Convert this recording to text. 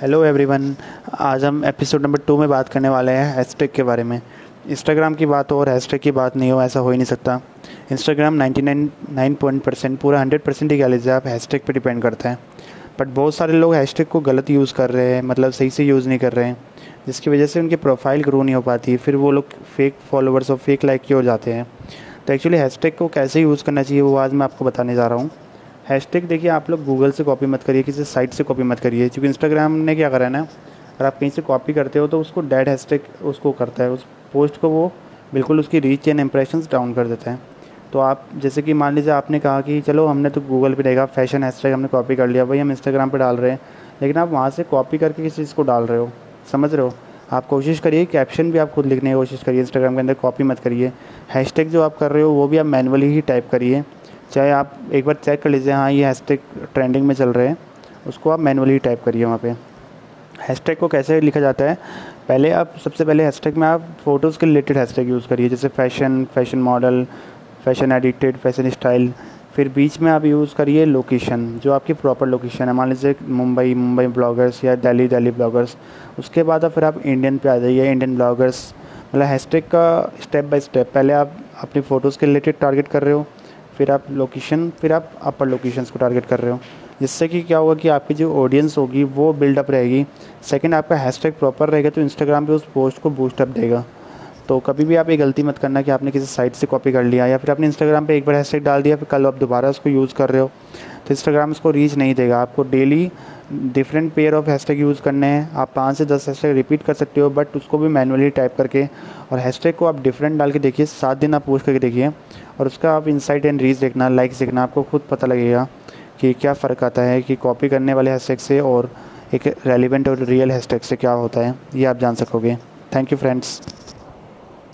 Hello everyone आज हम episode number two में बात करने वाले हैं हैशटैग के बारे में। इंस्टाग्राम की बात हो और हैशटैग की बात नहीं हो, ऐसा हो ही नहीं सकता। Instagram 99 nine nine point percent पूरा 100 परसेंट ही कह लीजिए आप हैशटैग पे डिपेंड करता है। बट बहुत सारे लोग हैशटैग को गलत यूज़ कर रहे हैं मतलब सही से यूज़ नहीं कर रहे हैं, जिसकी वजह से उनकी प्रोफ़ाइल ग्रो नहीं हो पाती, फिर वो लोग फेक फॉलोअर्स और फेक लाइक की हो जाते हैं। तो एक्चुअली हैशटैग को कैसे यूज़ करना चाहिए, वो आज मैं आपको बताने जा रहा हूँ। हैशटैग देखिए, आप लोग गूगल से कॉपी मत करिए, किसी साइट से कॉपी मत करिए, क्योंकि इंस्टाग्राम ने क्या करा है ना, अगर आप कहीं से कॉपी करते हो तो उसको डेड हैशटैग उसको करता है। उस पोस्ट को वो बिल्कुल उसकी रीच एंड इंप्रेशन डाउन कर देता है। तो आप, जैसे कि मान लीजिए आपने कहा कि चलो, हमने तो गूगल पे देखा फ़ैशन हैशटैग हमने कॉपी कर लिया भाई हम इंस्टाग्राम पे डाल रहे हैं। लेकिन आप वहाँ से कॉपी करके किसी चीज़ को डाल रहे हो, समझ रहे हो? आप कोशिश करिए कैप्शन भी आप खुद लिखने की कोशिश करिए इंस्टाग्राम के अंदर कॉपी मत करिए। हैशटैग जो आप कर रहे हो, वो भी आप मैनुअली ही टाइप करिए। चाहे आप एक बार चेक कर लीजिए हाँ ये हैशटैग ट्रेंडिंग में चल रहे हैं। उसको आप मैनुअली टाइप करिए वहाँ पे। हैशटैग को कैसे लिखा जाता है? पहले आप, सबसे पहले हैशटैग में आप फ़ोटोज़ के रिलेटेड हैशटैग यूज़ करिए, जैसे fashion fashion model fashion edited fashion style फिर बीच में आप यूज़ करिए लोकेशन जो आपकी प्रॉपर लोकेशन है। मान लीजिए मुंबई मुंबई ब्लॉगर्स या दिल्ली दिल्ली ब्लॉगर्स उसके बाद फिर आप इंडियन पे आ जाइए इंडियन ब्लॉगर्स मतलब हैशटैग का स्टेप बाय स्टेप पहले आप अपनी फ़ोटोज़ के रिलेटेड टारगेट कर रहे हो। फिर आप लोकेशन फिर आप अपर लोकेशंस को टारगेट कर रहे हो। जिससे कि क्या होगा कि आपकी जो ऑडियंस होगी, वो बिल्डअप रहेगी। सेकंड आपका हैशटैग प्रॉपर रहेगा तो इंस्टाग्राम पे उस पोस्ट को बूस्टअप देगा। तो कभी भी आप ये गलती मत करना कि आपने किसी साइट से कॉपी कर लिया या फिर आपने इंस्टाग्राम पे एक बार हैशटैग डाल दिया, फिर कल आप दोबारा उसको यूज़ कर रहे हो। तो इंस्टाग्राम उसको रीच नहीं देगा। आपको daily different pair of hashtag use करने हैं। आप पाँच से दस हैशटैग रिपीट कर सकते हो बट उसको भी मैनुअली टाइप करके। और हैशटैग को आप डिफरेंट डाल के देखिए, सात दिन आप पोस्ट करके देखिए। और उसका आप इंसाइट एंड रीच देखना लाइक्स देखना, आपको खुद पता लगेगा कि क्या फ़र्क आता है कि कॉपी करने वाले हैशटैग से और एक रेलिवेंट और रियल हैशटैग से क्या होता है, ये आप जान सकोगे। Thank you friends